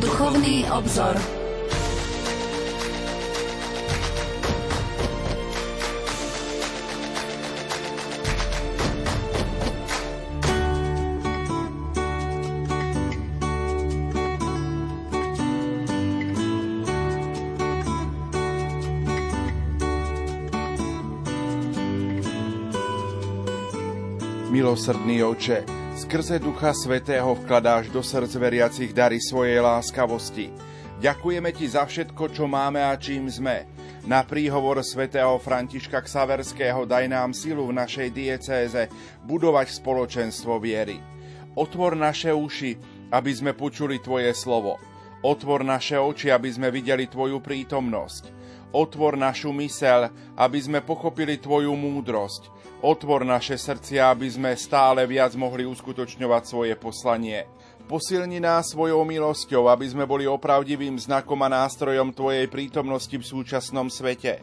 Duchovný obzor. Milosrdný oče, skrze Ducha Svetého vkladáš do srdc veriacich dary svojej láskavosti. Ďakujeme Ti za všetko, čo máme a čím sme. Na príhovor svätého Františka Ksaverského daj nám silu v našej diecéze budovať spoločenstvo viery. Otvor naše uši, aby sme počuli Tvoje slovo. Otvor naše oči, aby sme videli Tvoju prítomnosť. Otvor našu mysel, aby sme pochopili Tvoju múdrosť Otvor naše srdcia, aby sme stále viac mohli uskutočňovať svoje poslanie. Posilni nás svojou milosťou, aby sme boli opravdivým znakom a nástrojom Tvojej prítomnosti v súčasnom svete.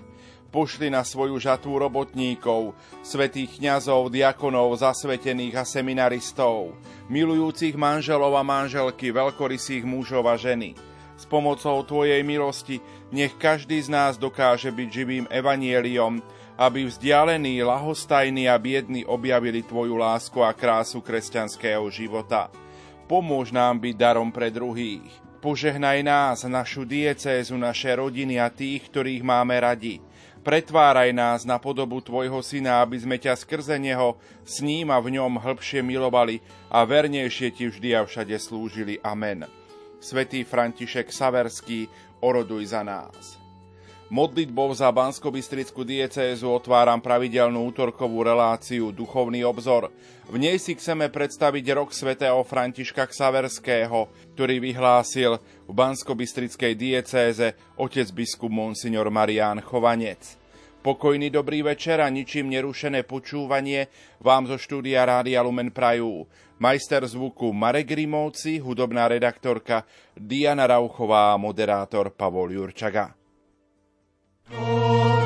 Pošli na svoju žatú robotníkov, svetých kňazov, diakonov, zasvetených a seminaristov, milujúcich manželov a manželky, veľkorysých mužov a ženy. S pomocou Tvojej milosti nech každý z nás dokáže byť živým evanieliom, aby vzdialení, lahostajní a biední objavili Tvoju lásku a krásu kresťanského života. Pomôž nám byť darom pre druhých. Požehnaj nás, našu diecézu, naše rodiny a tých, ktorých máme radi. Pretváraj nás na podobu Tvojho Syna, aby sme ťa skrze Neho s ním a v ňom hĺbšie milovali a vernejšie Ti vždy a všade slúžili. Amen. Svetý František Saverský, oroduj za nás. Modlitbou za bansko diecézu otváram pravidelnú útorkovú reláciu Duchovný obzor. V nej si chceme predstaviť rok svätého Františka Ksaverského, ktorý vyhlásil v bansko diecéze otec biskup Monsignor Marián Chovanec. Pokojný dobrý večer a ničím nerušené počúvanie vám zo štúdia Rádia Lumen Prajú. Majster zvuku Marek Grimovci, hudobná redaktorka Diana Rauchová a moderátor Pavol Jurčaga. Totus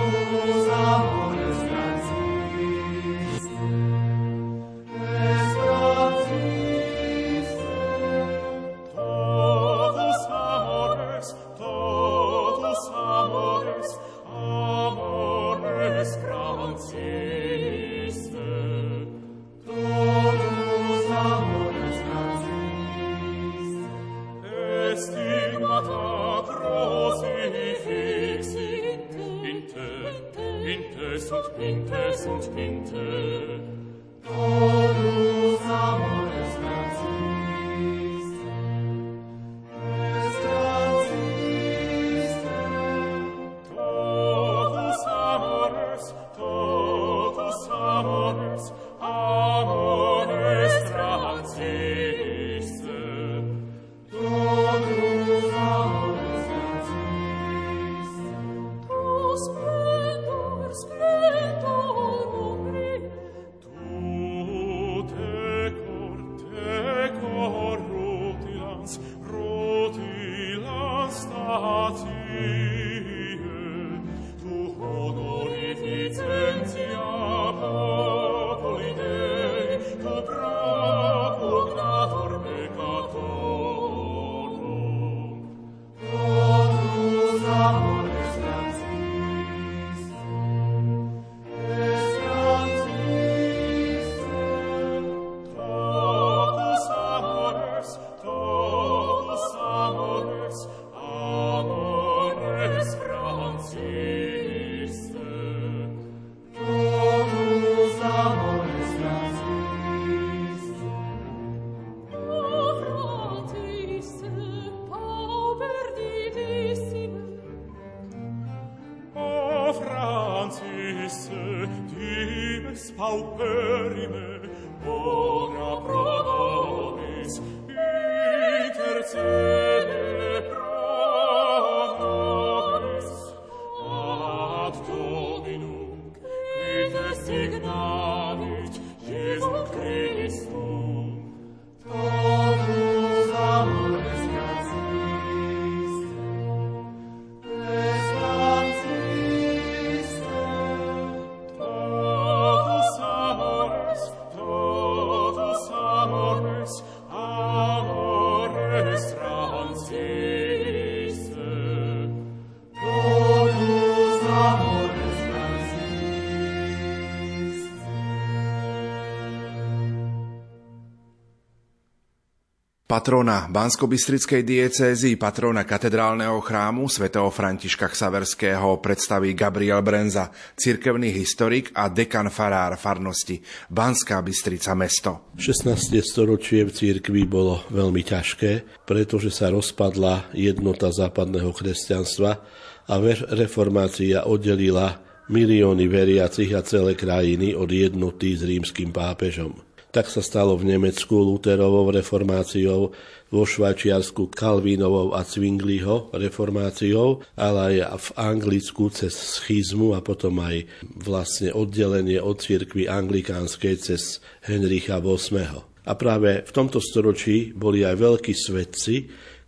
patrona Banskobystrickej diecézy, patrona katedrálneho chrámu svätého Františka Xaverského predstaví Gabriel Brenza, cirkevný historik a dekan farár farnosti Banská Bystrica mesto. 16. storočie v cirkvi bolo veľmi ťažké, pretože sa rozpadla jednota západného kresťanstva a reformácia oddelila milióny veriacich a celé krajiny od jednoty s rímským pápežom. Tak sa stalo v Nemecku Luterovou reformáciou, vo Švajčiarsku Kalvínovou a Zwingliho reformáciou, ale aj v Anglicku cez schizmu a potom aj vlastne oddelenie od cirkvi anglikánskej cez Henricha VIII. A práve v tomto storočí boli aj veľkí svetci,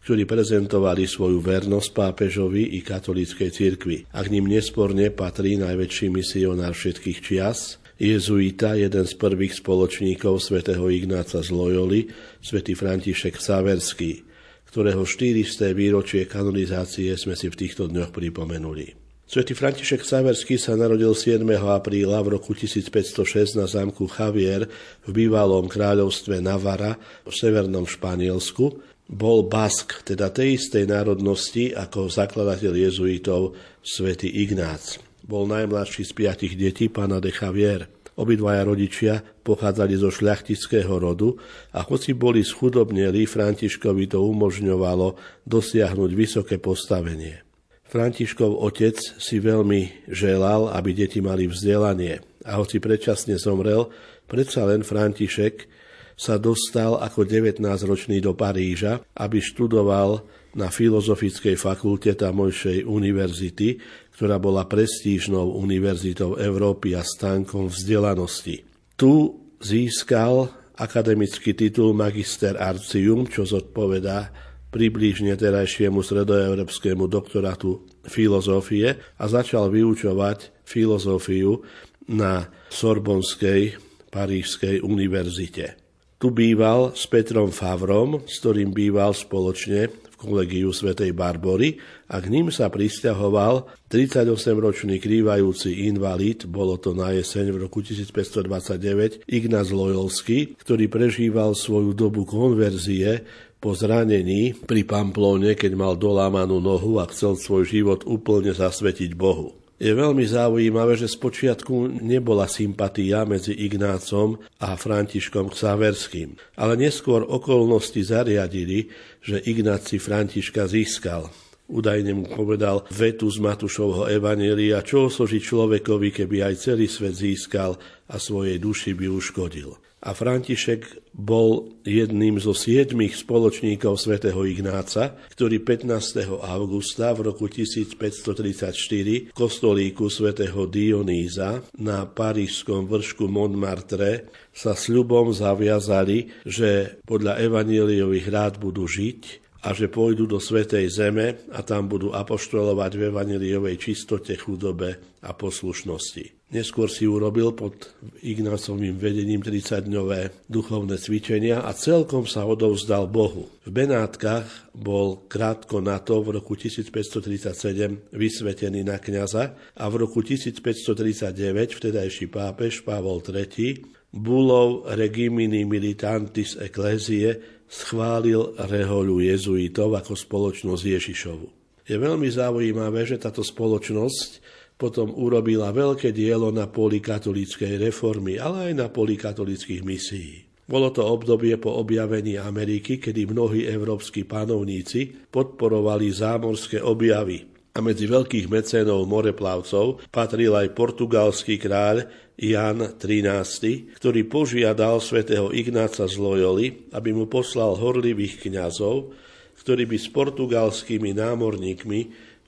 ktorí prezentovali svoju vernosť pápežovi i katolíckej cirkvi. A k ním nesporne patrí najväčší misionár všetkých čias, jezuita, jeden z prvých spoločníkov svätého Ignáca z Loyoli, svätý František Saverský, ktorého 400. výročie kanonizácie sme si v týchto dňoch pripomenuli. Svetý František Saverský sa narodil 7. apríla v roku 1506 na zámku Javier v bývalom kráľovstve Navara v severnom Španielsku. Bol Bask, teda tej istej národnosti ako zakladateľ jezuitov svätý Ignác. Bol najmladší z piatich detí pána de Javier. Obidvaja rodičia pochádzali zo šľachtického rodu a hoci boli schudobneli, Františkovi to umožňovalo dosiahnuť vysoké postavenie. Františkov otec si veľmi želal, aby deti mali vzdelanie a hoci predčasne zomrel, predsa len František sa dostal ako 19-ročný do Paríža, aby študoval na Filozofickej fakulte tamojšej univerzity, ktorá bola prestížnou univerzitou Európy a stánkom vzdelanosti. Tu získal akademický titul Magister Arcium, čo zodpovedá približne terajšiemu stredoeurópskemu doktorátu filozofie a začal vyučovať filozofiu na Sorbonskej Parížskej univerzite. Tu býval s Petrom Favrom, s ktorým býval spoločne kolegiu svätej Barbory a k ním sa pristahoval 38-ročný krývajúci invalid, bolo to na jeseň v roku 1529, Ignaz Lojolský, ktorý prežíval svoju dobu konverzie po zranení pri Pamplóne, keď mal dolámanú nohu a chcel svoj život úplne zasvetiť Bohu. Je veľmi zaujímavé, že spočiatku nebola sympatia medzi Ignácom a Františkom Xaverským, ale neskôr okolnosti zariadili, že Ignác si Františka získal. Údajne mu povedal vetu z Matúšovho Evanelia, čo osožiť človekovi, keby aj celý svet získal a svojej duši by uškodil a František bol jedným zo siedmých spoločníkov svätého Ignáca, ktorý 15. augusta v roku 1534 v kostolíku svätého Dionýza na parížskom vršku Montmartre sa sľubom zaviazali, že podľa evaníliových rád budú žiť a že pôjdu do Svetej Zeme a tam budú apoštolovať v evaneliovej čistote, chudobe a poslušnosti. Neskôr si urobil pod Ignácovým vedením 30-dňové duchovné cvičenia a celkom sa odovzdal Bohu. V Benátkach bol krátko na to v roku 1537 vysvetený na kňaza a v roku 1539 vtedajší pápež Pavol III bulov regimini militantis ecclesiae schválil rehoľu jezuitov ako spoločnosť Ježišovu. Je veľmi zaujímavé, že táto spoločnosť potom urobila veľké dielo na poli katolíckej reformy, ale aj na poli katolíckých misií. Bolo to obdobie po objavení Ameriky, kedy mnohí európsky panovníci podporovali zámorské objavy a medzi veľkých mecénov moreplavcov patril aj portugalský kráľ Jan XIII, ktorý požiadal svätého Ignáca z Loyoli, aby mu poslal horlivých kňazov, ktorí by s portugalskými námorníkmi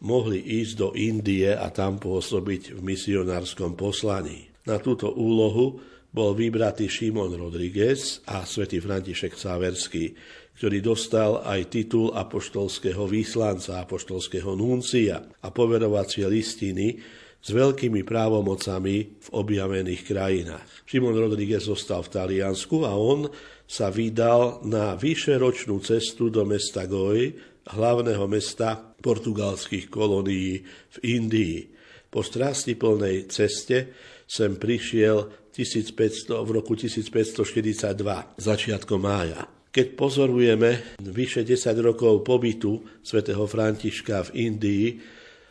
mohli ísť do Indie a tam pôsobiť v misionárskom poslaní. Na túto úlohu bol vybratý Šimon Rodriguez a svätý František Saverský, ktorý dostal aj titul apoštolského výslanca, apoštolského nuncia a poverovacie listiny, s veľkými právomocami v objavených krajinách. Šimon Rodríguez zostal v Taliansku a on sa vydal na vyšeročnú cestu do mesta Goj, hlavného mesta portugalských kolónií v Indii. Po plnej ceste sem prišiel 1500, v roku 1542, začiatkom mája. Keď pozorujeme vyše 10 rokov pobytu svätého Františka v Indii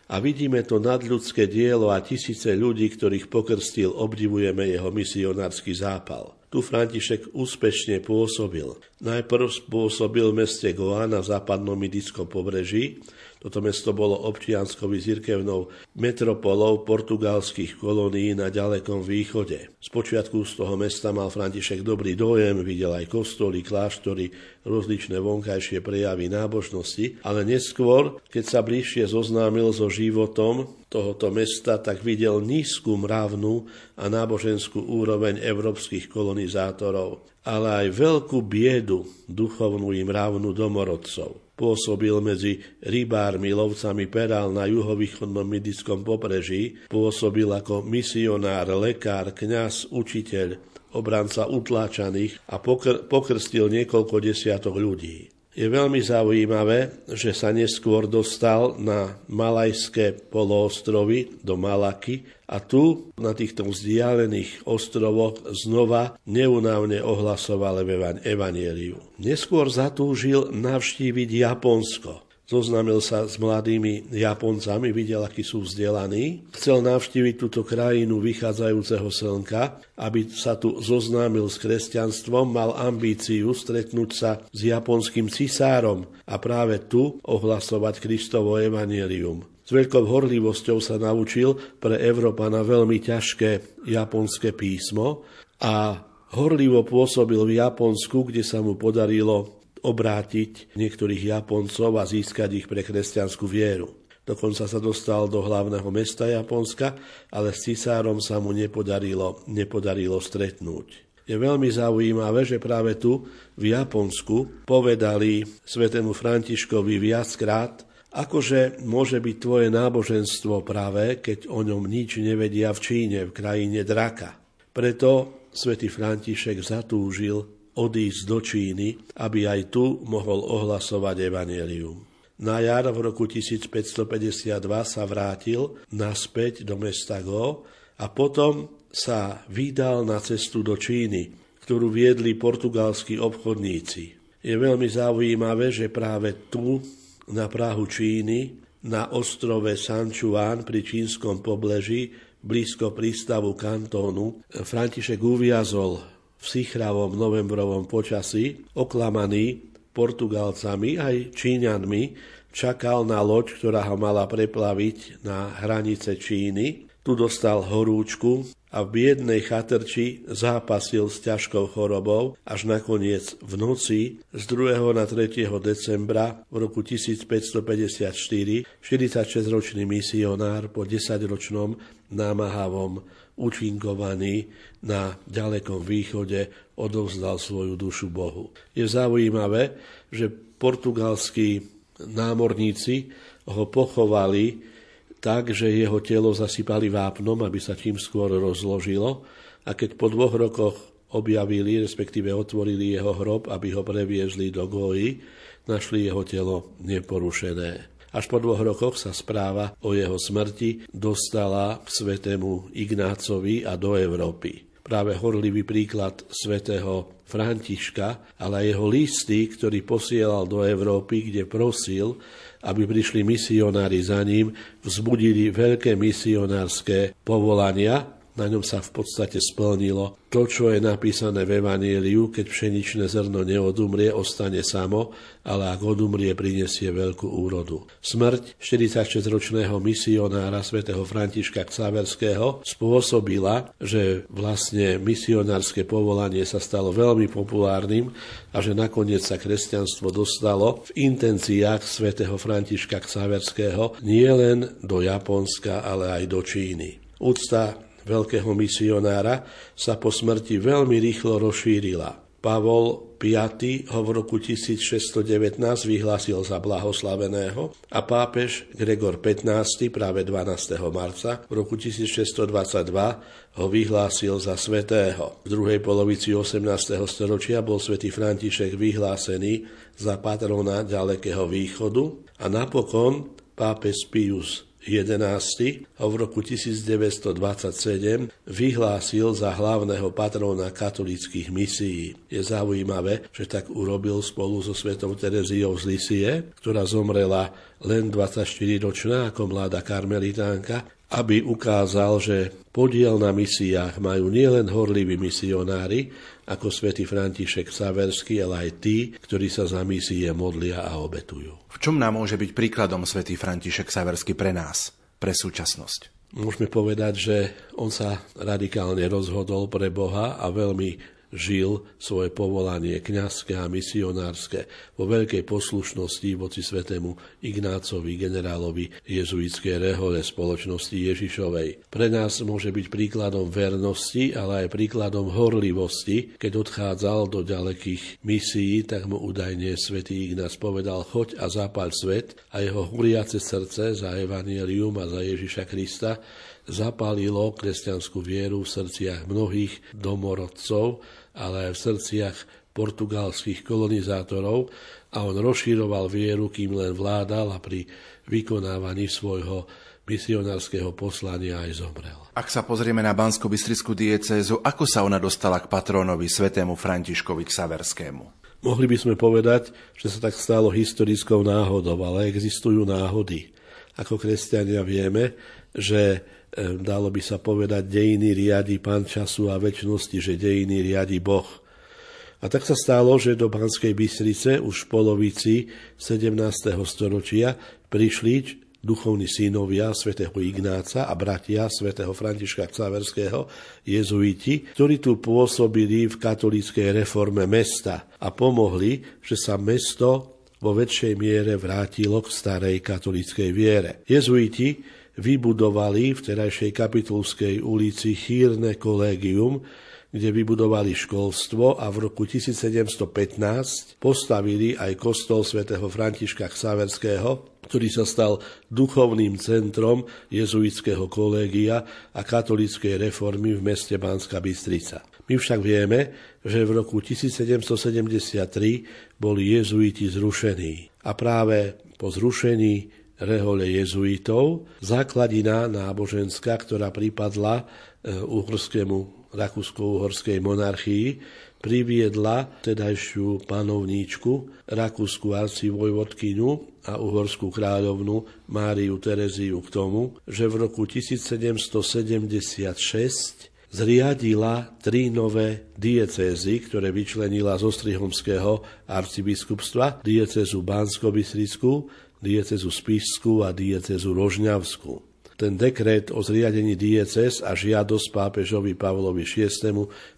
a vidíme to nadľudské dielo a tisíce ľudí, ktorých pokrstil, obdivujeme jeho misionársky zápal. Tu František úspešne pôsobil. Najprv pôsobil v meste Goa na západnom indickom pobreží, toto mesto bolo občianskou zirkevnou metropolou portugalských kolónií na ďalekom východe. Spočiatku z toho mesta mal František dobrý dojem, videl aj kostoly, kláštory, rozličné vonkajšie prejavy nábožnosti, ale neskôr, keď sa bližšie zoznámil so životom tohoto mesta, tak videl nízku mravnú a náboženskú úroveň európskych kolonizátorov, ale aj veľkú biedu duchovnú i mravnú domorodcov. Pôsobil medzi rybármi, lovcami perál na juhovýchodnom midickom pobreží. Pôsobil ako misionár, lekár, kňaz, učiteľ, obranca utláčaných a pokr- pokrstil niekoľko desiatok ľudí. Je veľmi zaujímavé, že sa neskôr dostal na Malajské poloostrovy do Malaky a tu, na týchto vzdialených ostrovoch, znova neunávne ohlasoval evanieliu. Neskôr zatúžil navštíviť Japonsko. Zoznámil sa s mladými Japoncami, videl, akí sú vzdelaní. Chcel navštíviť túto krajinu vychádzajúceho slnka, aby sa tu zoznámil s kresťanstvom, mal ambíciu stretnúť sa s japonským cisárom a práve tu ohlasovať Kristovo evanelium. S veľkou horlivosťou sa naučil pre Európana veľmi ťažké japonské písmo a horlivo pôsobil v Japonsku, kde sa mu podarilo obrátiť niektorých Japoncov a získať ich pre kresťanskú vieru. Dokonca sa dostal do hlavného mesta Japonska, ale s cisárom sa mu nepodarilo, nepodarilo stretnúť. Je veľmi zaujímavé, že práve tu v Japonsku povedali svetému Františkovi viackrát, akože môže byť tvoje náboženstvo práve, keď o ňom nič nevedia v Číne, v krajine draka. Preto svätý František zatúžil odísť do Číny, aby aj tu mohol ohlasovať evanelium. Na jar v roku 1552 sa vrátil naspäť do mesta Go a potom sa vydal na cestu do Číny, ktorú viedli portugalskí obchodníci. Je veľmi zaujímavé, že práve tu, na Prahu Číny, na ostrove San Chuan pri čínskom pobleží, blízko prístavu Kantónu, František uviazol v sichravom novembrovom počasí, oklamaný Portugalcami aj Číňanmi, čakal na loď, ktorá ho mala preplaviť na hranice Číny. Tu dostal horúčku a v biednej chatrči zápasil s ťažkou chorobou, až nakoniec v noci z 2. na 3. decembra v roku 1554 46-ročný misionár po 10-ročnom námahavom učinkovaní na ďalekom východe odovzdal svoju dušu Bohu. Je zaujímavé, že portugalskí námorníci ho pochovali tak, že jeho telo zasypali vápnom, aby sa čím skôr rozložilo. A keď po dvoch rokoch objavili, respektíve otvorili jeho hrob, aby ho previezli do Goji, našli jeho telo neporušené. Až po dvoch rokoch sa správa o jeho smrti dostala k svetému Ignácovi a do Európy. Práve horlivý príklad svätého Františka, ale jeho listy, ktorý posielal do Európy, kde prosil, aby prišli misionári za ním, vzbudili veľké misionárske povolania. Na ňom sa v podstate splnilo to, čo je napísané v Evangeliu, keď pšeničné zrno neodumrie, ostane samo, ale ak odumrie, prinesie veľkú úrodu. Smrť 46-ročného misionára svätého Františka Ksaverského spôsobila, že vlastne misionárske povolanie sa stalo veľmi populárnym a že nakoniec sa kresťanstvo dostalo v intenciách svätého Františka Ksaverského nielen do Japonska, ale aj do Číny. Úcta veľkého misionára, sa po smrti veľmi rýchlo rozšírila. Pavol V ho v roku 1619 vyhlásil za blahoslaveného a pápež Gregor XV práve 12. marca v roku 1622 ho vyhlásil za svetého. V druhej polovici 18. storočia bol svätý František vyhlásený za patrona ďalekého východu a napokon pápež Pius XI ho v roku 1927 vyhlásil za hlavného patróna katolických misií. Je zaujímavé, že tak urobil spolu so svetou Tereziou z Lisie, ktorá zomrela len 24-ročná ako mladá karmelitánka aby ukázal, že podiel na misiách majú nielen horliví misionári, ako svätý František Saverský, ale aj tí, ktorí sa za misie modlia a obetujú. V čom nám môže byť príkladom svätý František Saverský pre nás, pre súčasnosť? Môžeme povedať, že on sa radikálne rozhodol pre Boha a veľmi žil svoje povolanie kňazské a misionárske vo veľkej poslušnosti voci svetému Ignácovi, generálovi jezuitskej rehole spoločnosti Ježišovej. Pre nás môže byť príkladom vernosti, ale aj príkladom horlivosti. Keď odchádzal do ďalekých misií, tak mu údajne svätý Ignác povedal, choď a zapal svet a jeho huriace srdce za Evangelium a za Ježiša Krista zapálilo kresťanskú vieru v srdciach mnohých domorodcov ale aj v srdciach portugalských kolonizátorov a on rozšíroval vieru, kým len vládal a pri vykonávaní svojho misionárskeho poslania aj zomrel. Ak sa pozrieme na bansko bystrickú diecézu, ako sa ona dostala k patrónovi svetému Františkovi Ksaverskému? Mohli by sme povedať, že sa tak stalo historickou náhodou, ale existujú náhody. Ako kresťania vieme, že dalo by sa povedať, dejiny riadi pán času a väčšnosti, že dejiny riadi Boh. A tak sa stalo, že do Banskej Bystrice už v polovici 17. storočia prišli duchovní synovia svätého Ignáca a bratia svätého Františka Ksaverského, jezuiti, ktorí tu pôsobili v katolíckej reforme mesta a pomohli, že sa mesto vo väčšej miere vrátilo k starej katolíckej viere. Jezuiti vybudovali v terajšej kapitulskej ulici chýrne kolégium, kde vybudovali školstvo a v roku 1715 postavili aj kostol svätého Františka Ksaverského, ktorý sa stal duchovným centrom jezuitského kolégia a katolíckej reformy v meste Banská Bystrica. My však vieme, že v roku 1773 boli jezuiti zrušení a práve po zrušení rehole jezuitov, základina náboženská, ktorá pripadla e, uhorskému rakúsko-uhorskej monarchii, priviedla tedajšiu panovníčku, rakúsku arcivojvodkyňu a uhorskú kráľovnu Máriu Tereziu k tomu, že v roku 1776 zriadila tri nové diecézy, ktoré vyčlenila z Ostrihomského arcibiskupstva, diecézu bansko diecezu Spišskú a diecezu Rožňavskú. Ten dekret o zriadení dieces a žiadosť pápežovi Pavlovi VI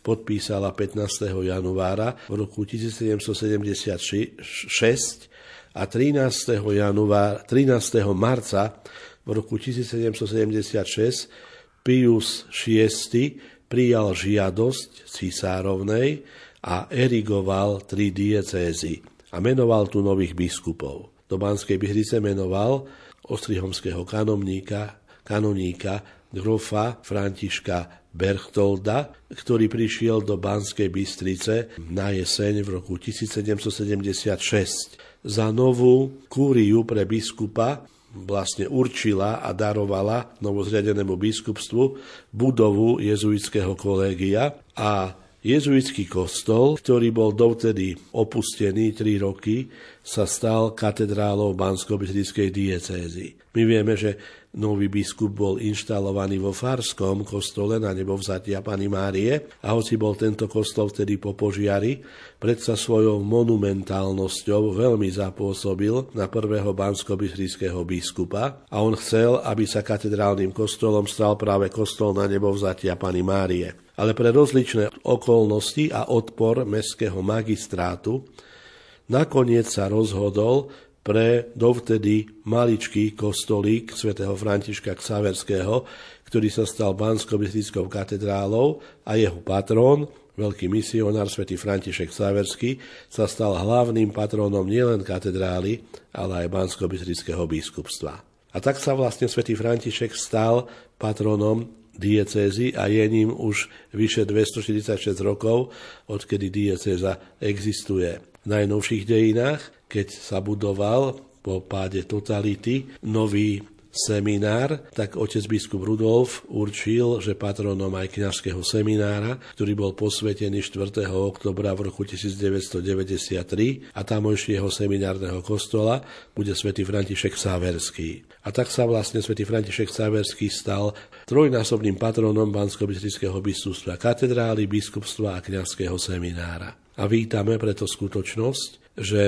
podpísala 15. januára v roku 1776 a 13. Januára, 13. marca v roku 1776 Pius VI prijal žiadosť cisárovnej a erigoval tri diecézy a menoval tu nových biskupov do Banskej Bystrice menoval ostrihomského kanomníka, kanoníka grofa Františka Berchtolda, ktorý prišiel do Banskej Bystrice na jeseň v roku 1776. Za novú kúriu pre biskupa vlastne určila a darovala novozriadenému biskupstvu budovu jezuitského kolégia a Jezuitský kostol, ktorý bol dovtedy opustený 3 roky, sa stal katedrálou bansko diecézy. My vieme, že nový biskup bol inštalovaný vo Farskom kostole na nebo Pany Márie a hoci bol tento kostol vtedy po požiari, predsa svojou monumentálnosťou veľmi zapôsobil na prvého bansko biskupa a on chcel, aby sa katedrálnym kostolom stal práve kostol na nebo vzatia Pany Márie. Ale pre rozličné okolnosti a odpor mestského magistrátu nakoniec sa rozhodol pre dovtedy maličký kostolík svätého Františka Ksaverského, ktorý sa stal bansko katedrálou a jeho patrón, veľký misionár svätý František Ksaverský, sa stal hlavným patrónom nielen katedrály, ale aj bansko biskupstva. A tak sa vlastne svätý František stal patronom diecézy a je ním už vyše 246 rokov, odkedy diecéza existuje. Najnovších dejinách, keď sa budoval po páde totality nový seminár, tak otec biskup Rudolf určil, že patronom aj kňažského seminára, ktorý bol posvetený 4. oktobra v roku 1993 a tamojšieho seminárneho kostola bude svätý František Sáverský. A tak sa vlastne svätý František Sáverský stal trojnásobným patronom Bansko-Bystrického biskupstva katedrály, biskupstva a kňazského seminára. A vítame preto skutočnosť, že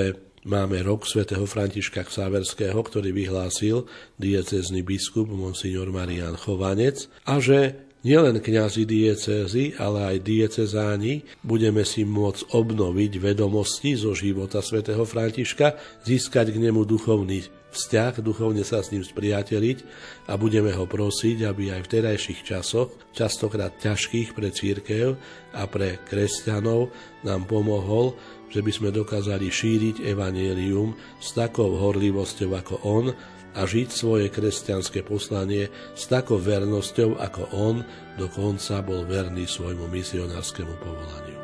Máme rok svätého Františka Ksáverského, ktorý vyhlásil diecezny biskup monsignor Marian Chovanec a že nielen kňazi diecézy, ale aj diecezáni budeme si môcť obnoviť vedomosti zo života svätého Františka, získať k nemu duchovný vzťah, duchovne sa s ním spriateliť a budeme ho prosiť, aby aj v terajších časoch, častokrát ťažkých pre církev a pre kresťanov, nám pomohol že by sme dokázali šíriť evanielium s takou horlivosťou ako on a žiť svoje kresťanské poslanie s takou vernosťou ako on dokonca bol verný svojmu misionárskému povolaniu.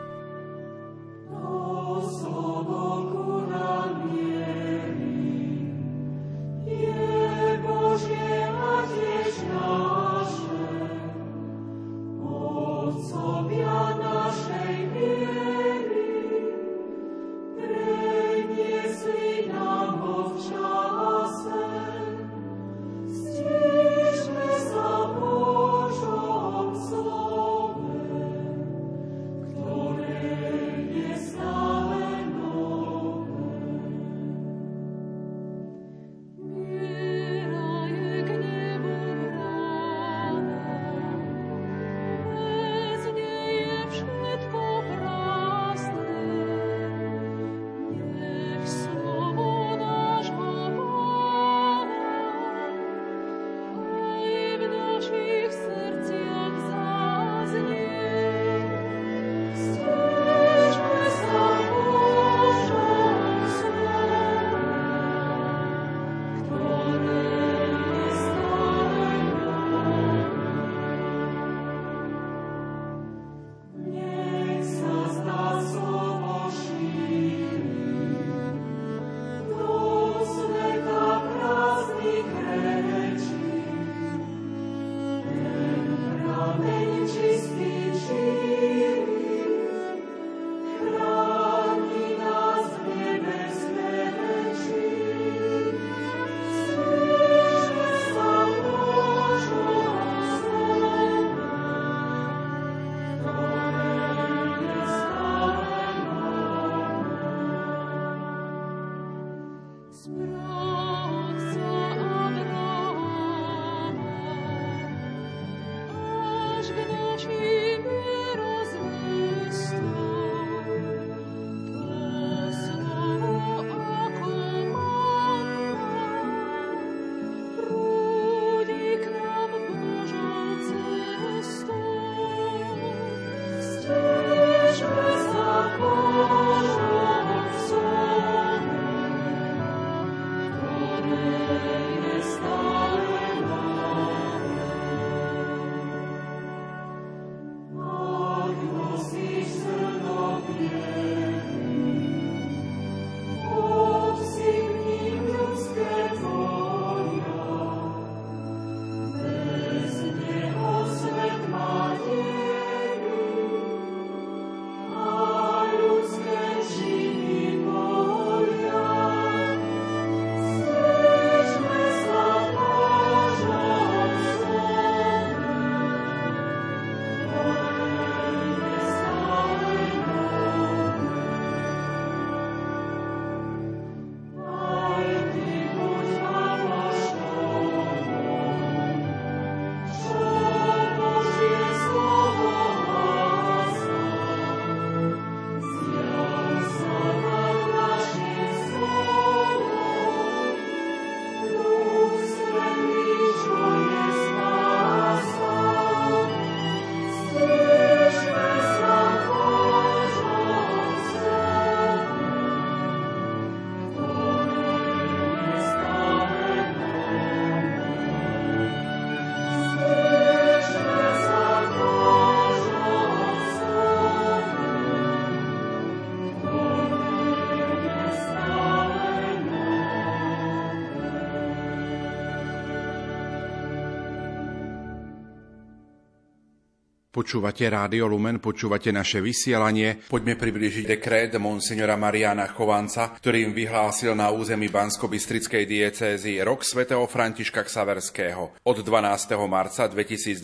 Počúvate Rádio Lumen, počúvate naše vysielanie. Poďme približiť dekret monsignora Mariana Chovanca, ktorým vyhlásil na území Bansko-Bystrickej diecézy rok svätého Františka Ksaverského od 12. marca 2022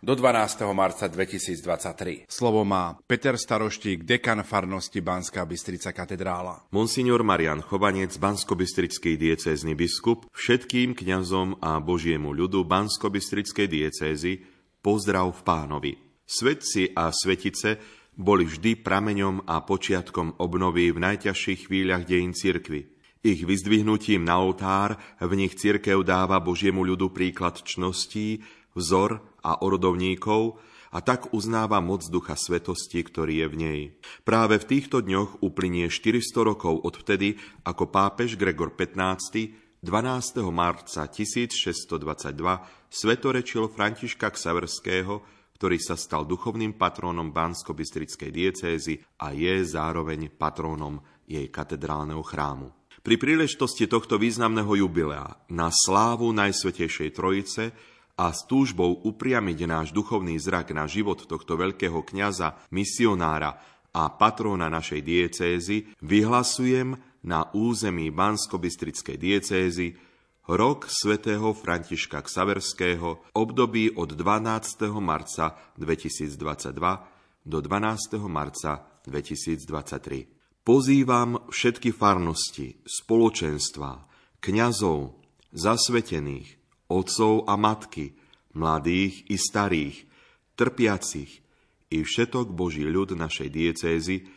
do 12. marca 2023. Slovo má Peter Staroštík, dekan farnosti Banská Bystrica katedrála. Monsignor Marian Chovanec, Bansko-Bystrický diecézny biskup, všetkým kňazom a Božiemu ľudu Bansko-Bystrickej diecézy pozdrav v pánovi. Svetci a svetice boli vždy prameňom a počiatkom obnovy v najťažších chvíľach dejín cirkvy. Ich vyzdvihnutím na oltár v nich cirkev dáva Božiemu ľudu príklad čností, vzor a orodovníkov a tak uznáva moc Ducha Svetosti, ktorý je v nej. Práve v týchto dňoch uplynie 400 rokov od vtedy, ako pápež Gregor XV 12. marca 1622 svetorečil Františka Ksaverského, ktorý sa stal duchovným patrónom Bansko-Bystrickej diecézy a je zároveň patrónom jej katedrálneho chrámu. Pri príležitosti tohto významného jubilea na slávu Najsvetejšej Trojice a s túžbou upriamiť náš duchovný zrak na život tohto veľkého kňaza, misionára a patróna našej diecézy, vyhlasujem na území Bansko-Bystrickej diecézy rok svätého Františka Ksaverského období od 12. marca 2022 do 12. marca 2023. Pozývam všetky farnosti, spoločenstva, kňazov, zasvetených, otcov a matky, mladých i starých, trpiacich i všetok Boží ľud našej diecézy,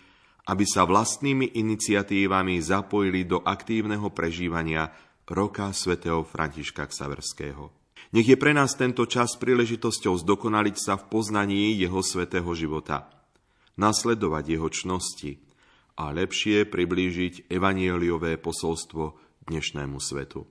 aby sa vlastnými iniciatívami zapojili do aktívneho prežívania roka svätého Františka Ksaverského. Nech je pre nás tento čas príležitosťou zdokonaliť sa v poznaní jeho svätého života, nasledovať jeho čnosti a lepšie priblížiť evanieliové posolstvo dnešnému svetu.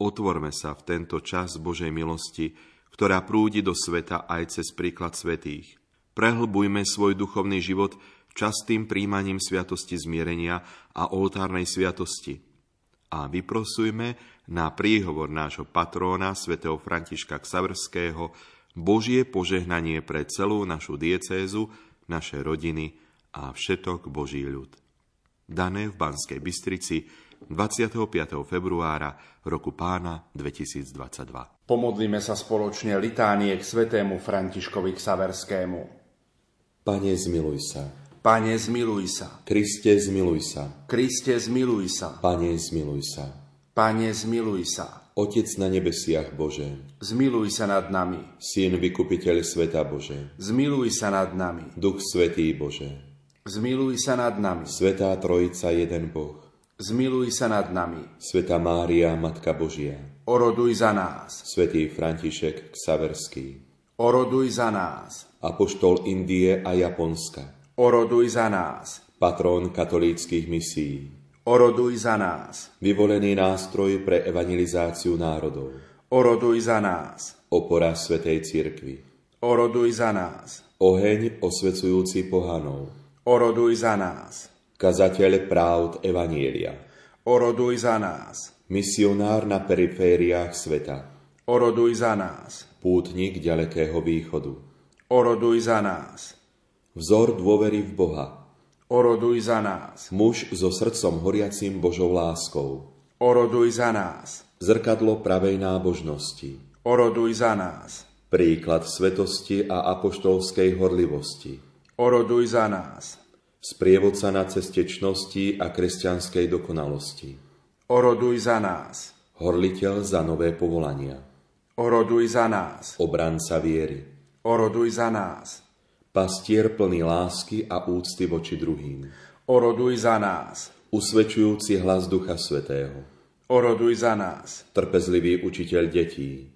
Otvorme sa v tento čas Božej milosti, ktorá prúdi do sveta aj cez príklad svetých. Prehlbujme svoj duchovný život častým príjmaním sviatosti zmierenia a oltárnej sviatosti. A vyprosujme na príhovor nášho patróna, svätého Františka Ksavrského, Božie požehnanie pre celú našu diecézu, naše rodiny a všetok Boží ľud. Dané v Banskej Bystrici 25. februára roku pána 2022. Pomodlíme sa spoločne litánie k svätému Františkovi Ksaverskému. Pane, zmiluj sa. Pane, zmiluj sa. Kriste, zmiluj sa. Kriste, zmiluj sa. Pane, zmiluj sa. Pane, zmiluj sa. Otec na nebesiach Bože. Zmiluj sa nad nami. Syn vykupiteľ sveta Bože. Zmiluj sa nad nami. Duch Svetý Bože. Zmiluj sa nad nami. Svetá Trojica, jeden Boh. Zmiluj sa nad nami. Sveta Mária, Matka Božia. Oroduj za nás. Svetý František Ksaverský. Oroduj za nás. Apoštol Indie a Japonska Oroduj za nás. Patrón katolíckých misií. Oroduj za nás. Vyvolený nástroj pre evangelizáciu národov. Oroduj za nás. Opora Svetej Cirkvi. Oroduj za nás. Oheň osvecujúci pohanov. Oroduj za nás. Kazateľ práv Evanielia. Oroduj za nás. Misionár na perifériách sveta. Oroduj za nás. Pútnik ďalekého východu. Oroduj za nás Vzor dôvery v Boha. Oroduj za nás. Muž so srdcom horiacím Božou láskou. Oroduj za nás. Zrkadlo pravej nábožnosti. Oroduj za nás. Príklad svetosti a apoštolskej horlivosti. Oroduj za nás. Sprievodca na ceste čnosti a kresťanskej dokonalosti. Oroduj za nás. Horliteľ za nové povolania. Oroduj za nás. Obranca viery. Oroduj za nás pastier plný lásky a úcty voči druhým. Oroduj za nás. Usvedčujúci hlas Ducha Svetého. Oroduj za nás. Trpezlivý učiteľ detí.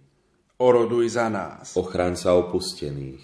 Oroduj za nás. Ochranca opustených.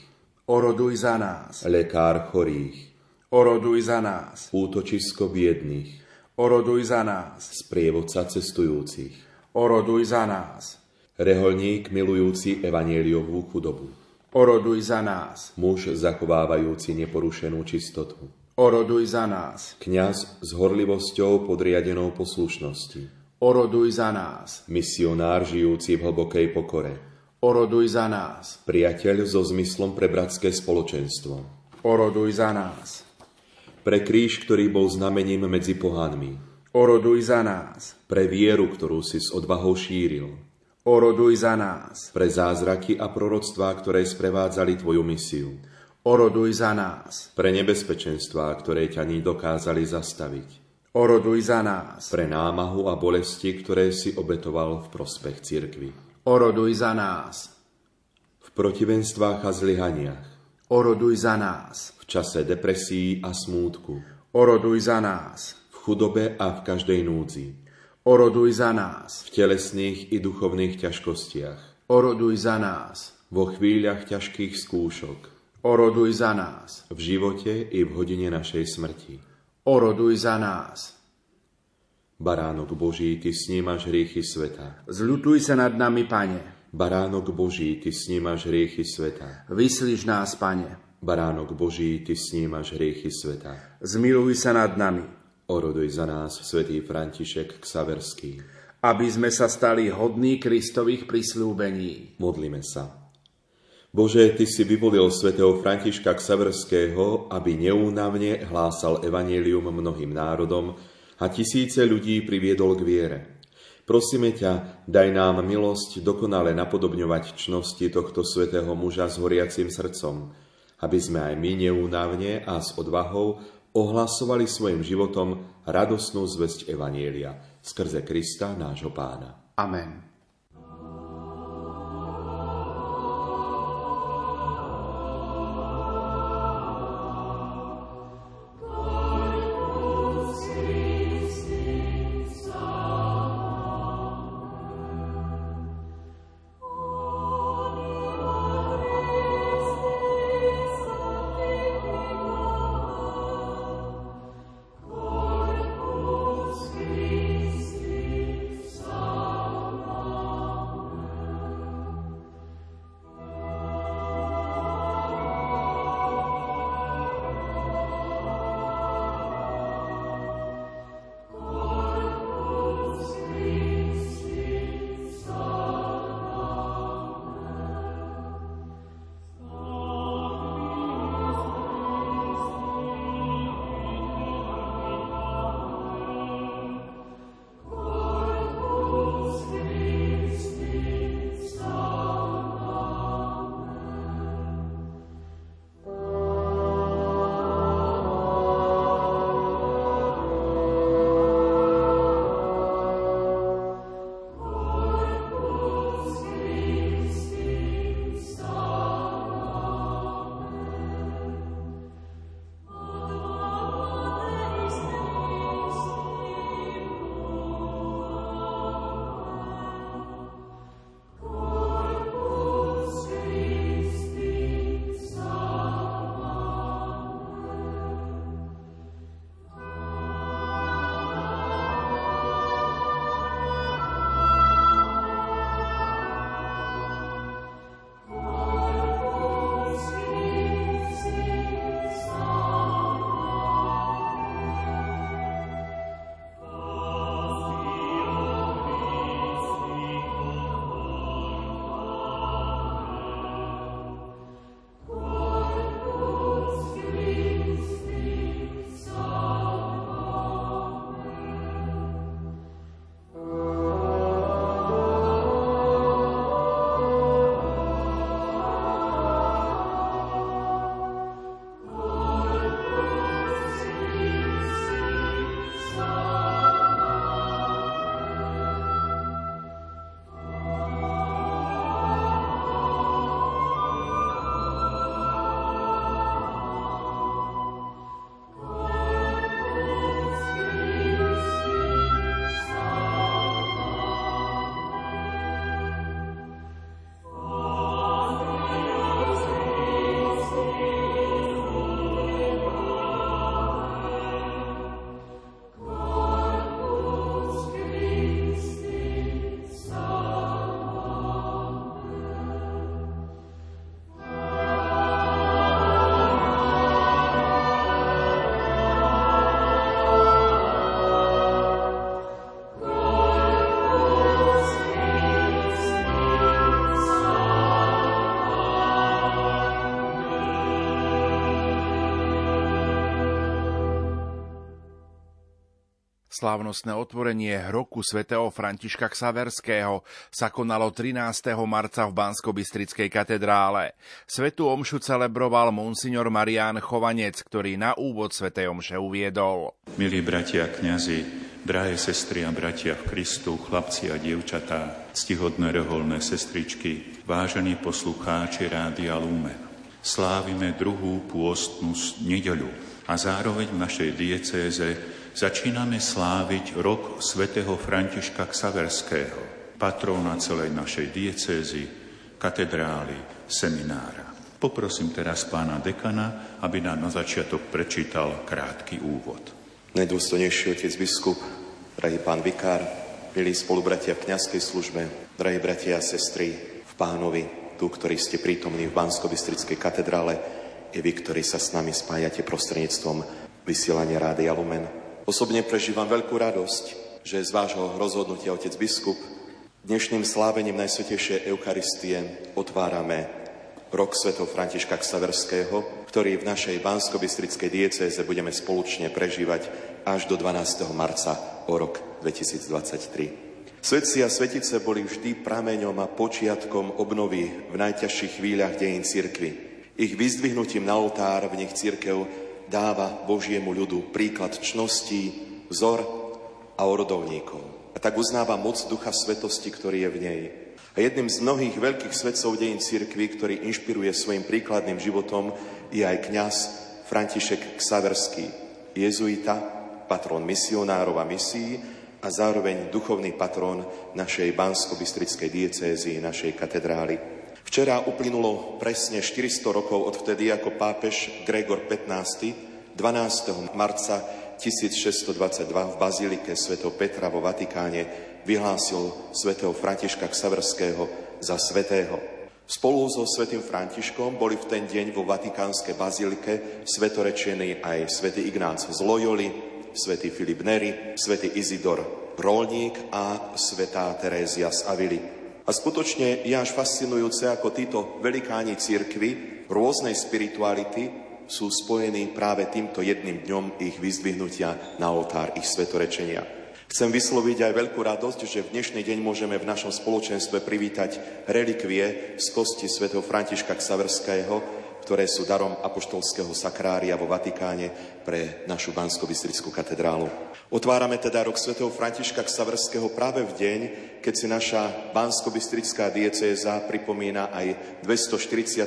Oroduj za nás. Lekár chorých. Oroduj za nás. Útočisko biedných. Oroduj za nás. Sprievodca cestujúcich. Oroduj za nás. Reholník milujúci evanieliovú chudobu. Oroduj za nás. Muž zachovávajúci neporušenú čistotu. Oroduj za nás. Kňaz s horlivosťou podriadenou poslušnosti. Oroduj za nás. Misionár žijúci v hlbokej pokore. Oroduj za nás. Priateľ so zmyslom pre bratské spoločenstvo. Oroduj za nás. Pre kríž, ktorý bol znamením medzi pohanmi. Oroduj za nás. Pre vieru, ktorú si s odvahou šíril. Oroduj za nás. Pre zázraky a proroctvá, ktoré sprevádzali tvoju misiu. Oroduj za nás. Pre nebezpečenstvá, ktoré ťa dokázali zastaviť. Oroduj za nás. Pre námahu a bolesti, ktoré si obetoval v prospech cirkvi. Oroduj za nás. V protivenstvách a zlyhaniach. Oroduj za nás. V čase depresí a smútku. Oroduj za nás. V chudobe a v každej núdzi. Oroduj za nás. V telesných i duchovných ťažkostiach. Oroduj za nás. Vo chvíľach ťažkých skúšok. Oroduj za nás. V živote i v hodine našej smrti. Oroduj za nás. Baránok Boží, Ty snímaš hriechy sveta. Zľutuj sa nad nami, Pane. Baránok Boží, Ty snímaš hriechy sveta. Vyslíš nás, Pane. Baránok Boží, Ty snímaš hriechy sveta. Zmiluj sa nad nami. Oroduj za nás, svätý František Ksaverský. Aby sme sa stali hodní Kristových prislúbení. Modlíme sa. Bože, Ty si vyvolil svätého Františka Ksaverského, aby neúnavne hlásal evanílium mnohým národom a tisíce ľudí priviedol k viere. Prosíme ťa, daj nám milosť dokonale napodobňovať čnosti tohto svetého muža s horiacim srdcom, aby sme aj my neúnavne a s odvahou ohlasovali svojim životom radosnú zväzť Evanielia skrze Krista, nášho pána. Amen. Slávnostné otvorenie roku svätého Františka Ksaverského sa konalo 13. marca v Bansko-Bystrickej katedrále. Svetú omšu celebroval monsignor Marián Chovanec, ktorý na úvod svätej omše uviedol. Milí bratia kňazi, drahé sestry a bratia v Kristu, chlapci a dievčatá, ctihodné reholné sestričky, vážení poslucháči Rádia Lumen. Slávime druhú pôstnu nedeľu a zároveň v našej diecéze začíname sláviť rok svätého Františka Ksaverského, patróna celej našej diecézy, katedrály, seminára. Poprosím teraz pána dekana, aby nám na začiatok prečítal krátky úvod. Najdôstojnejší otec biskup, drahý pán vikár, milí spolubratia v kniazkej službe, drahí bratia a sestry v pánovi, tu, ktorí ste prítomní v bansko katedrále, i vy, ktorí sa s nami spájate prostredníctvom vysielania Rádia Lumen. Osobne prežívam veľkú radosť, že z vášho rozhodnutia, otec biskup, dnešným slávením Najsvetejšej Eucharistie otvárame rok Sv. Františka Ksaverského, ktorý v našej bansko diecéze budeme spoločne prežívať až do 12. marca o rok 2023. Svetci a svetice boli vždy prameňom a počiatkom obnovy v najťažších chvíľach dejín cirkvy. Ich vyzdvihnutím na oltár v nich církev dáva Božiemu ľudu príklad čností, vzor a orodovníkov. A tak uznáva moc Ducha Svetosti, ktorý je v nej. A jedným z mnohých veľkých svetcov dejín cirkvi, ktorý inšpiruje svojim príkladným životom, je aj kňaz František Ksaverský, jezuita, patrón misionárov a misií a zároveň duchovný patrón našej bansko-bystrickej diecézy, našej katedrály. Včera uplynulo presne 400 rokov od vtedy, ako pápež Gregor XV. 12. marca 1622 v bazilike Sv. Petra vo Vatikáne vyhlásil svätého Františka Ksaverského za svetého. Spolu so svätým Františkom boli v ten deň vo Vatikánskej bazilike svetorečení aj svätý Ignác z Loyoli, svätý Filip Neri, svätý Izidor Rolník a svätá Terézia z Avily. A skutočne je až fascinujúce, ako títo velikáni církvy rôznej spirituality sú spojení práve týmto jedným dňom ich vyzdvihnutia na oltár, ich svetorečenia. Chcem vysloviť aj veľkú radosť, že v dnešný deň môžeme v našom spoločenstve privítať relikvie z kosti svätého Františka Ksaverského, ktoré sú darom apoštolského sakrária vo Vatikáne pre našu bansko katedrálu. Otvárame teda rok svätého Františka Ksaverského práve v deň, keď si naša bansko diecéza pripomína aj 246.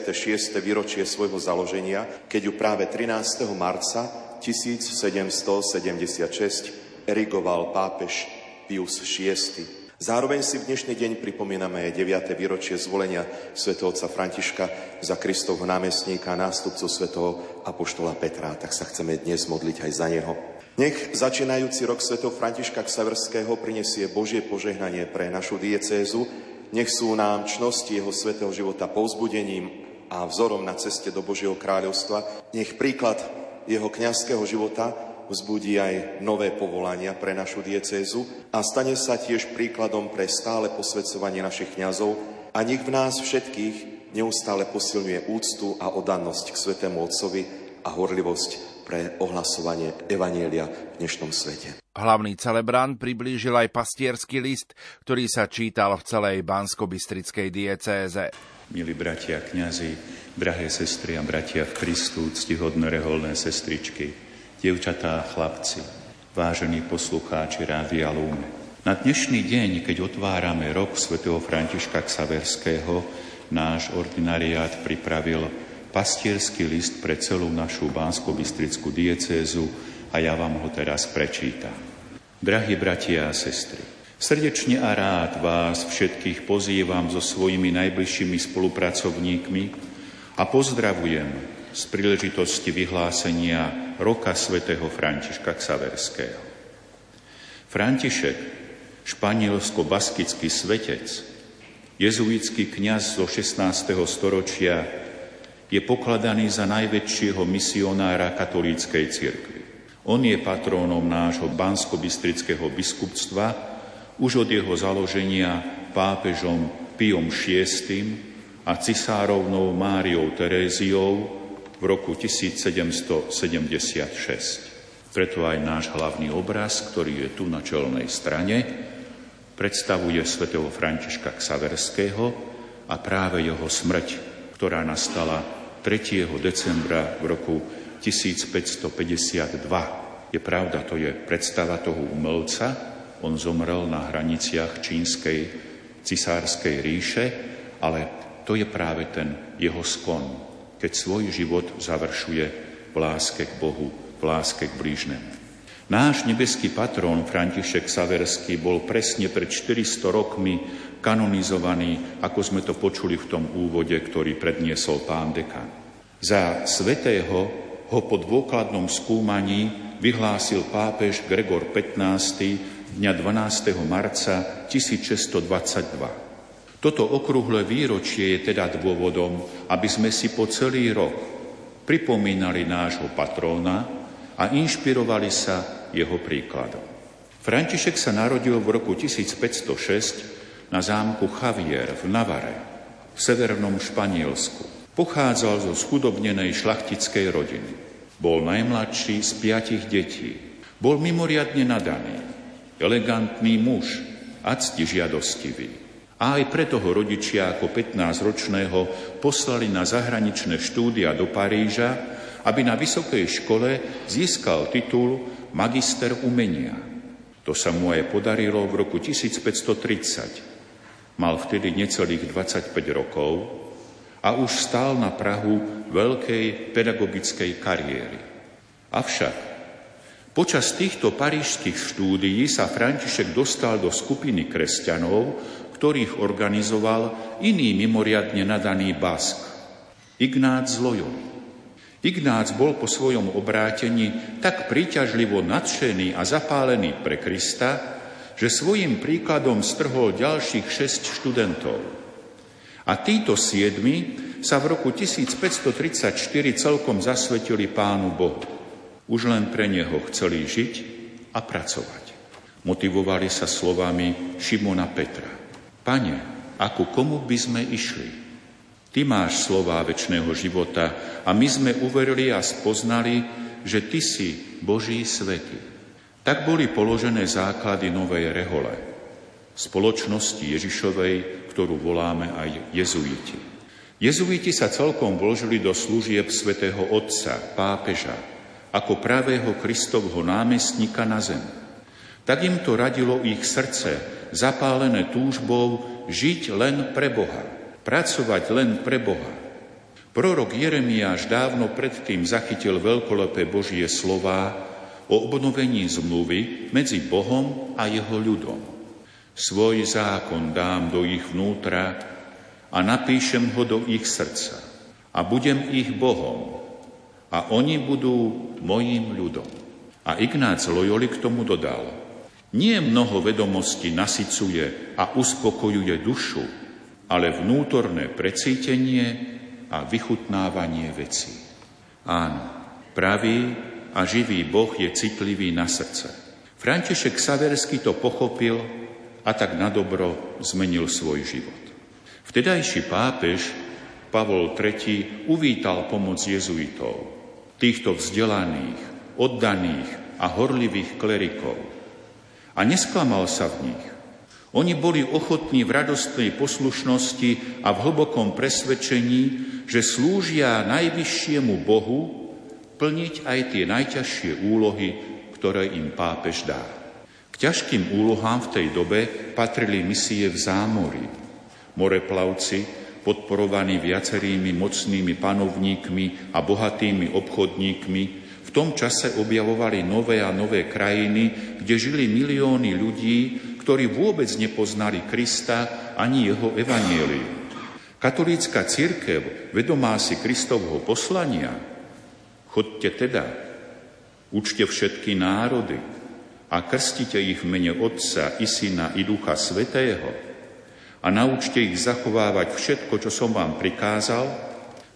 výročie svojho založenia, keď ju práve 13. marca 1776 erigoval pápež Pius VI. Zároveň si v dnešný deň pripomíname aj 9. výročie zvolenia svätého otca Františka za Kristovho námestníka a nástupcu svätého Apoštola Petra. Tak sa chceme dnes modliť aj za neho. Nech začínajúci rok Sv. Františka Ksaverského prinesie Božie požehnanie pre našu diecézu, nech sú nám čnosti jeho svetého života povzbudením a vzorom na ceste do Božieho kráľovstva. Nech príklad jeho kňazského života vzbudí aj nové povolania pre našu diecézu a stane sa tiež príkladom pre stále posvedcovanie našich kňazov a nech v nás všetkých neustále posilňuje úctu a odannosť k Svetému Otcovi a horlivosť pre ohlasovanie Evanielia v dnešnom svete. Hlavný celebrant priblížil aj pastierský list, ktorý sa čítal v celej bansko-bystrickej diecéze. Milí bratia kňazi, drahé sestry a bratia v Kristu, ctihodné reholné sestričky, dievčatá a chlapci, vážení poslucháči Rádia Lume. Na dnešný deň, keď otvárame rok svätého Františka Ksaverského, náš ordinariát pripravil pastierský list pre celú našu bánsko diecézu a ja vám ho teraz prečítam. Drahí bratia a sestry, srdečne a rád vás všetkých pozývam so svojimi najbližšími spolupracovníkmi a pozdravujem z príležitosti vyhlásenia roka svätého Františka Ksaverského. František, španielsko-baskický svetec, jezuitský kňaz zo 16. storočia, je pokladaný za najväčšieho misionára katolíckej cirkvi. On je patrónom nášho bansko-bystrického biskupstva už od jeho založenia pápežom Piom VI a cisárovnou Máriou Teréziou v roku 1776. Preto aj náš hlavný obraz, ktorý je tu na čelnej strane, predstavuje svätého Františka Ksaverského a práve jeho smrť, ktorá nastala 3. decembra v roku 1552. Je pravda, to je predstava toho umelca. On zomrel na hraniciach čínskej cisárskej ríše, ale to je práve ten jeho skon, keď svoj život završuje v láske k Bohu, v láske k blížnemu. Náš nebeský patrón František Saverský bol presne pred 400 rokmi kanonizovaný, ako sme to počuli v tom úvode, ktorý predniesol pán dekan. Za svetého ho po dôkladnom skúmaní vyhlásil pápež Gregor XV. dňa 12. marca 1622. Toto okrúhle výročie je teda dôvodom, aby sme si po celý rok pripomínali nášho patróna, a inšpirovali sa jeho príkladom. František sa narodil v roku 1506 na zámku Javier v Navare, v severnom Španielsku. Pochádzal zo schudobnenej šlachtickej rodiny. Bol najmladší z piatich detí. Bol mimoriadne nadaný, elegantný muž a ctižiadostivý. A aj preto ho rodičia ako 15-ročného poslali na zahraničné štúdia do Paríža, aby na vysokej škole získal titul magister umenia. To sa mu aj podarilo v roku 1530. Mal vtedy necelých 25 rokov a už stál na Prahu veľkej pedagogickej kariéry. Avšak počas týchto parížských štúdií sa František dostal do skupiny kresťanov, ktorých organizoval iný mimoriadne nadaný bask, Ignác z Loyoli. Ignác bol po svojom obrátení tak príťažlivo nadšený a zapálený pre Krista, že svojim príkladom strhol ďalších šesť študentov. A títo siedmi sa v roku 1534 celkom zasvetili Pánu Bohu. Už len pre Neho chceli žiť a pracovať. Motivovali sa slovami Šimona Petra. Pane, ako komu by sme išli? Ty máš slová väčšného života a my sme uverili a spoznali, že Ty si Boží svety. Tak boli položené základy novej rehole, spoločnosti Ježišovej, ktorú voláme aj jezuiti. Jezuiti sa celkom vložili do služieb svätého Otca, pápeža, ako pravého Kristovho námestníka na zem. Tak im to radilo ich srdce, zapálené túžbou žiť len pre Boha pracovať len pre Boha. Prorok Jeremiáš dávno predtým zachytil veľkolepé Božie slová o obnovení zmluvy medzi Bohom a jeho ľudom. Svoj zákon dám do ich vnútra a napíšem ho do ich srdca a budem ich Bohom a oni budú mojím ľudom. A Ignác Loyoli k tomu dodal, nie mnoho vedomostí nasycuje a uspokojuje dušu, ale vnútorné precítenie a vychutnávanie vecí. Áno, pravý a živý Boh je citlivý na srdce. František Saversky to pochopil a tak na dobro zmenil svoj život. Vtedajší pápež Pavol III uvítal pomoc jezuitov, týchto vzdelaných, oddaných a horlivých klerikov. A nesklamal sa v nich. Oni boli ochotní v radostnej poslušnosti a v hlbokom presvedčení, že slúžia najvyššiemu Bohu plniť aj tie najťažšie úlohy, ktoré im pápež dá. K ťažkým úlohám v tej dobe patrili misie v zámori. Moreplavci, podporovaní viacerými mocnými panovníkmi a bohatými obchodníkmi, tom čase objavovali nové a nové krajiny, kde žili milióny ľudí, ktorí vôbec nepoznali Krista ani jeho evanielium. Katolícka církev, vedomá si Kristovho poslania, chodte teda, učte všetky národy a krstite ich v mene Otca i Syna i Ducha Svetého a naučte ich zachovávať všetko, čo som vám prikázal,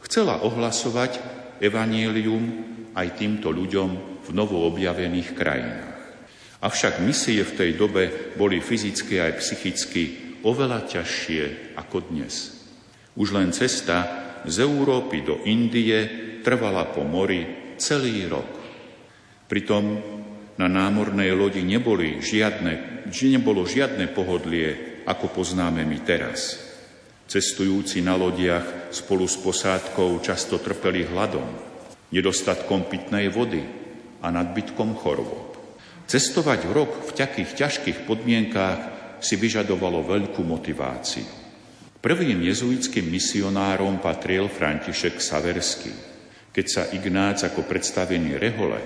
chcela ohlasovať evanielium aj týmto ľuďom v novoobjavených krajinách. Avšak misie v tej dobe boli fyzicky aj psychicky oveľa ťažšie ako dnes. Už len cesta z Európy do Indie trvala po mori celý rok. Pritom na námornej lodi neboli žiadne, nebolo žiadne pohodlie, ako poznáme my teraz. Cestujúci na lodiach spolu s posádkou často trpeli hladom, nedostatkom pitnej vody a nadbytkom chorôb. Cestovať rok v takých ťažkých podmienkách si vyžadovalo veľkú motiváciu. Prvým jezuitským misionárom patril František Saverský. Keď sa Ignác ako predstavený rehole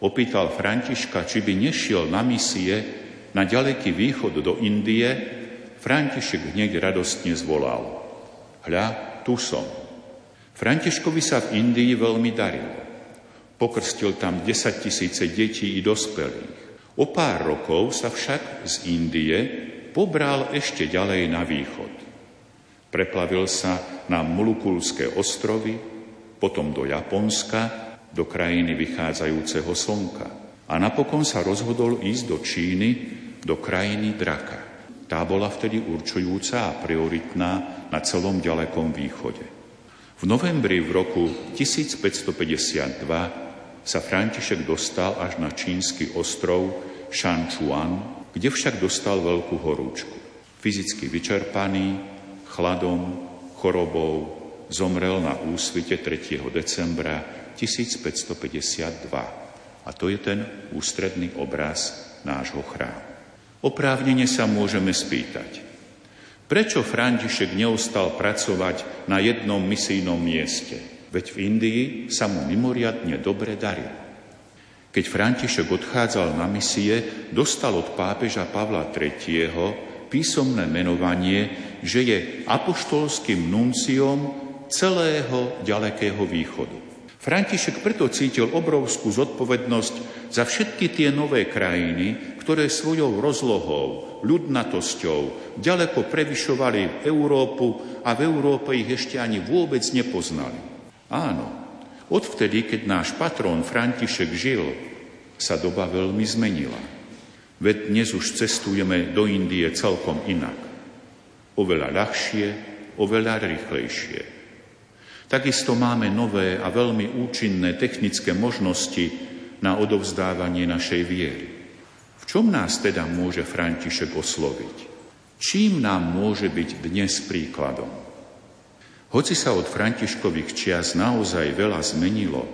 opýtal Františka, či by nešiel na misie na ďaleký východ do Indie, František hneď radostne zvolal. Hľa, tu som. Františkovi sa v Indii veľmi darilo. Pokrstil tam 10 tisíce detí i dospelých. O pár rokov sa však z Indie pobral ešte ďalej na východ. Preplavil sa na Mulukulské ostrovy, potom do Japonska, do krajiny vychádzajúceho slnka. A napokon sa rozhodol ísť do Číny, do krajiny Draka. Tá bola vtedy určujúca a prioritná na celom ďalekom východe. V novembri v roku 1552 sa František dostal až na čínsky ostrov Shanchuan, kde však dostal veľkú horúčku. Fyzicky vyčerpaný, chladom, chorobou zomrel na úsvite 3. decembra 1552. A to je ten ústredný obraz nášho chrámu. Oprávnene sa môžeme spýtať, prečo František neustal pracovať na jednom misijnom mieste, veď v Indii sa mu mimoriadne dobre darilo. Keď František odchádzal na misie, dostal od pápeža Pavla III písomné menovanie, že je apoštolským nunciom celého ďalekého východu. František preto cítil obrovskú zodpovednosť za všetky tie nové krajiny, ktoré svojou rozlohou, ľudnatosťou ďaleko prevyšovali Európu a v Európe ich ešte ani vôbec nepoznali. Áno, odvtedy, keď náš patrón František žil, sa doba veľmi zmenila. Veď dnes už cestujeme do Indie celkom inak. Oveľa ľahšie, oveľa rýchlejšie. Takisto máme nové a veľmi účinné technické možnosti na odovzdávanie našej viery. Čom nás teda môže František osloviť? Čím nám môže byť dnes príkladom? Hoci sa od Františkových čias naozaj veľa zmenilo,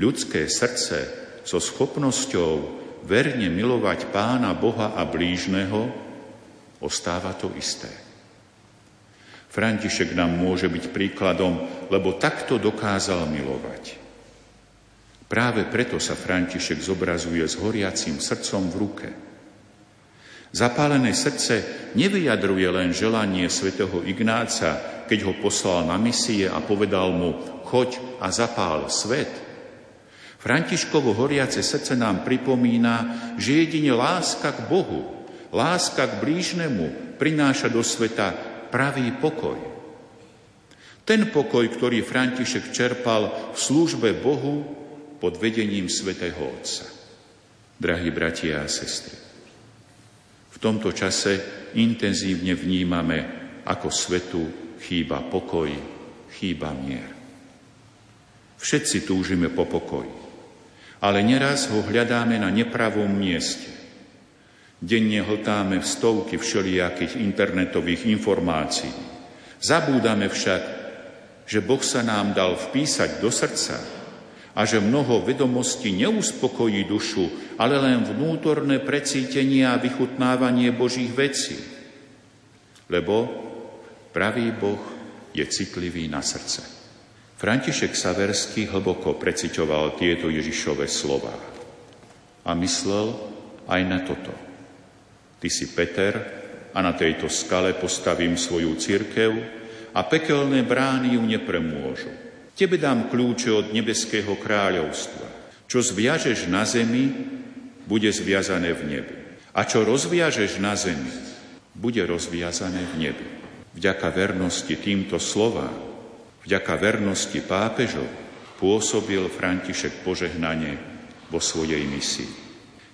ľudské srdce so schopnosťou verne milovať pána Boha a blížneho, ostáva to isté. František nám môže byť príkladom, lebo takto dokázal milovať. Práve preto sa František zobrazuje s horiacím srdcom v ruke. Zapálené srdce nevyjadruje len želanie svätého Ignáca, keď ho poslal na misie a povedal mu, choď a zapál svet – Františkovo horiace srdce nám pripomína, že jedine láska k Bohu, láska k blížnemu prináša do sveta pravý pokoj. Ten pokoj, ktorý František čerpal v službe Bohu pod vedením svätého Otca. Drahí bratia a sestry, v tomto čase intenzívne vnímame, ako svetu chýba pokoj, chýba mier. Všetci túžime po pokoji ale neraz ho hľadáme na nepravom mieste. Denne hltáme v stovky všelijakých internetových informácií. Zabúdame však, že Boh sa nám dal vpísať do srdca a že mnoho vedomostí neuspokojí dušu, ale len vnútorné precítenie a vychutnávanie Božích vecí. Lebo pravý Boh je citlivý na srdce. František Saverský hlboko preciťoval tieto Ježišové slova a myslel aj na toto. Ty si Peter a na tejto skale postavím svoju církev a pekelné brány ju nepremôžu. Tebe dám kľúče od nebeského kráľovstva. Čo zviažeš na zemi, bude zviazané v nebi. A čo rozviažeš na zemi, bude rozviazané v nebi. Vďaka vernosti týmto slovám Vďaka vernosti pápežov pôsobil František požehnanie vo svojej misii.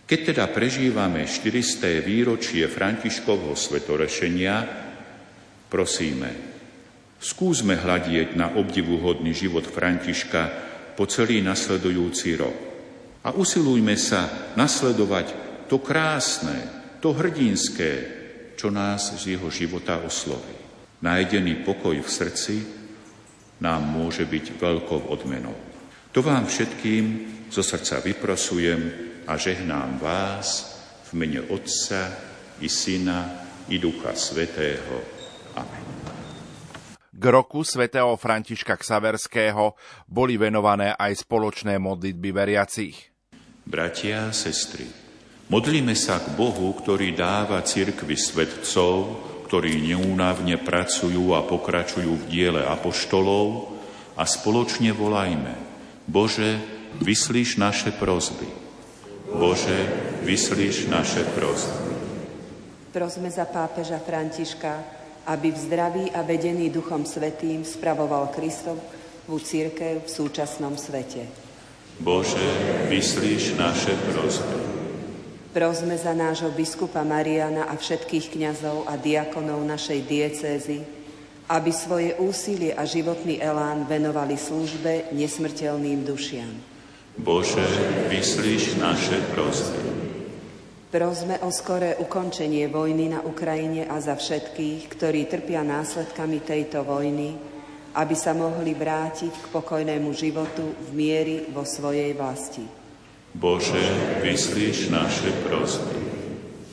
Keď teda prežívame 400. výročie Františkovho svetorešenia, prosíme, skúsme hľadieť na obdivuhodný život Františka po celý nasledujúci rok. A usilujme sa nasledovať to krásne, to hrdinské, čo nás z jeho života osloví. Nájdený pokoj v srdci nám môže byť veľkou odmenou. To vám všetkým zo srdca vyprosujem a žehnám vás v mene Otca i Syna i Ducha Svetého. Amen. K roku svätého Františka Ksaverského boli venované aj spoločné modlitby veriacich. Bratia a sestry, modlíme sa k Bohu, ktorý dáva cirkvi svetcov, ktorí neúnavne pracujú a pokračujú v diele apoštolov a spoločne volajme Bože, vyslíš naše prozby. Bože, vyslíš naše prozby. Prosme za pápeža Františka, aby v zdraví a vedený Duchom Svetým spravoval Kristovú církev v súčasnom svete. Bože, vyslíš naše prosby. Prosme za nášho biskupa Mariana a všetkých kňazov a diakonov našej diecézy, aby svoje úsilie a životný elán venovali službe nesmrteľným dušiam. Bože, vyslíš naše prosby. Prosme o skoré ukončenie vojny na Ukrajine a za všetkých, ktorí trpia následkami tejto vojny, aby sa mohli vrátiť k pokojnému životu v miery vo svojej vlasti. Bože, vyslíš naše prosby.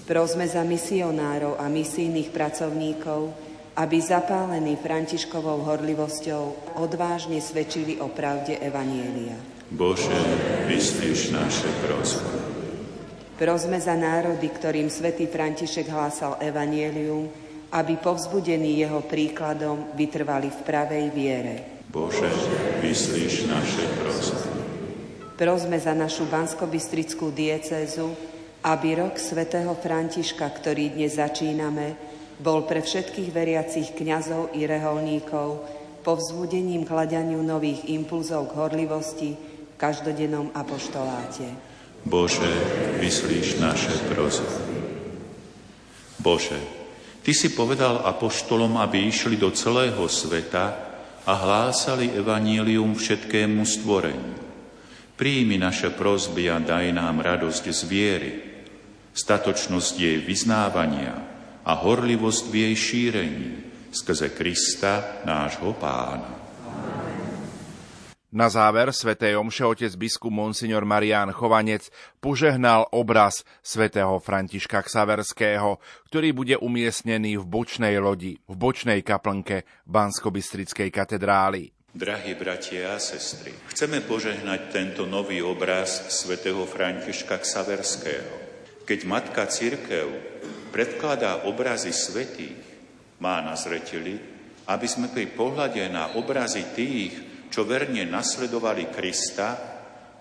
Prosme za misionárov a misijných pracovníkov, aby zapálení Františkovou horlivosťou odvážne svedčili o pravde Evanielia. Bože, vyslíš naše prosby. Prosme za národy, ktorým svätý František hlásal evanielium, aby povzbudení jeho príkladom vytrvali v pravej viere. Bože, vyslíš naše prosby. Prosme za našu banskobistrickú diecézu, aby rok svätého Františka, ktorý dnes začíname, bol pre všetkých veriacich kňazov i reholníkov povzbudením k hľadaniu nových impulzov k horlivosti v každodennom apoštoláte. Bože, vyslíš naše prosby. Bože, Ty si povedal apoštolom, aby išli do celého sveta a hlásali evanílium všetkému stvoreniu. Príjmi naše prosby a daj nám radosť z viery, statočnosť jej vyznávania a horlivosť v jej šírení skrze Krista, nášho pána. Na záver svätej omše otec biskup Monsignor Marián Chovanec požehnal obraz svätého Františka Ksaverského, ktorý bude umiestnený v bočnej lodi, v bočnej kaplnke Bansko-Bystrickej katedrály. Drahí bratia a sestry, chceme požehnať tento nový obraz svätého Františka Ksaverského. Keď Matka Církev predkladá obrazy svetých, má na zreteli, aby sme pri pohľade na obrazy tých, čo verne nasledovali Krista,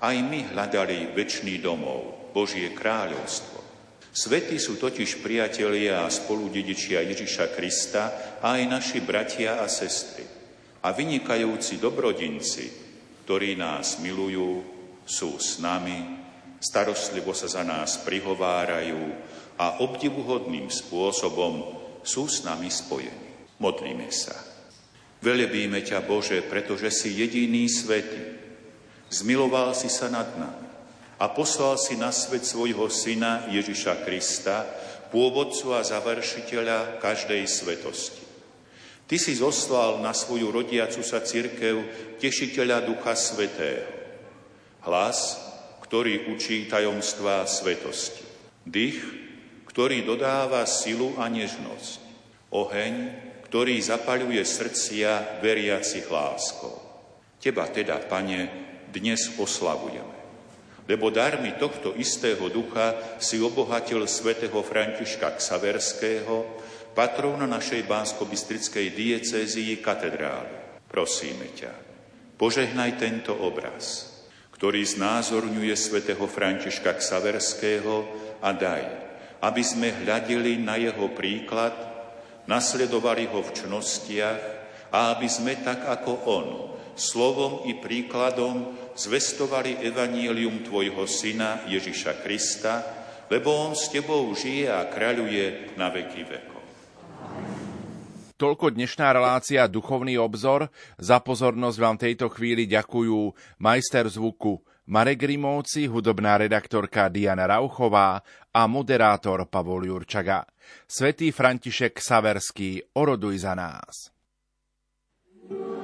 aj my hľadali väčší domov, Božie kráľovstvo. Svety sú totiž priatelia a spoludedičia Ježiša Krista a aj naši bratia a sestry. A vynikajúci dobrodinci, ktorí nás milujú, sú s nami, starostlivo sa za nás prihovárajú a obdivuhodným spôsobom sú s nami spojení. Modlíme sa. Velebíme ťa, Bože, pretože si jediný svetý. Zmiloval si sa nad nami a poslal si na svet svojho syna Ježiša Krista, pôvodcu a završiteľa každej svetosti. Ty si zoslal na svoju rodiacu sa církev tešiteľa Ducha Svetého. Hlas, ktorý učí tajomstvá svetosti. Dých, ktorý dodáva silu a nežnosť. Oheň, ktorý zapaľuje srdcia veriacich láskou. Teba teda, Pane, dnes oslavujeme. Lebo darmi tohto istého ducha si obohatil svätého Františka Ksaverského, patrona našej bánsko-bystrickej diecézii katedrály. Prosíme ťa, požehnaj tento obraz, ktorý znázorňuje svätého Františka Ksaverského a daj, aby sme hľadili na jeho príklad nasledovali ho v čnostiach a aby sme tak ako on, slovom i príkladom zvestovali evanílium Tvojho Syna Ježiša Krista, lebo On s Tebou žije a kráľuje na veky vekov. Toľko dnešná relácia Duchovný obzor. Za pozornosť vám tejto chvíli ďakujú majster zvuku Marek Rimovci, hudobná redaktorka Diana Rauchová a moderátor Pavol Jurčaga. Svetý František Saverský, oroduj za nás. hľadajú pána,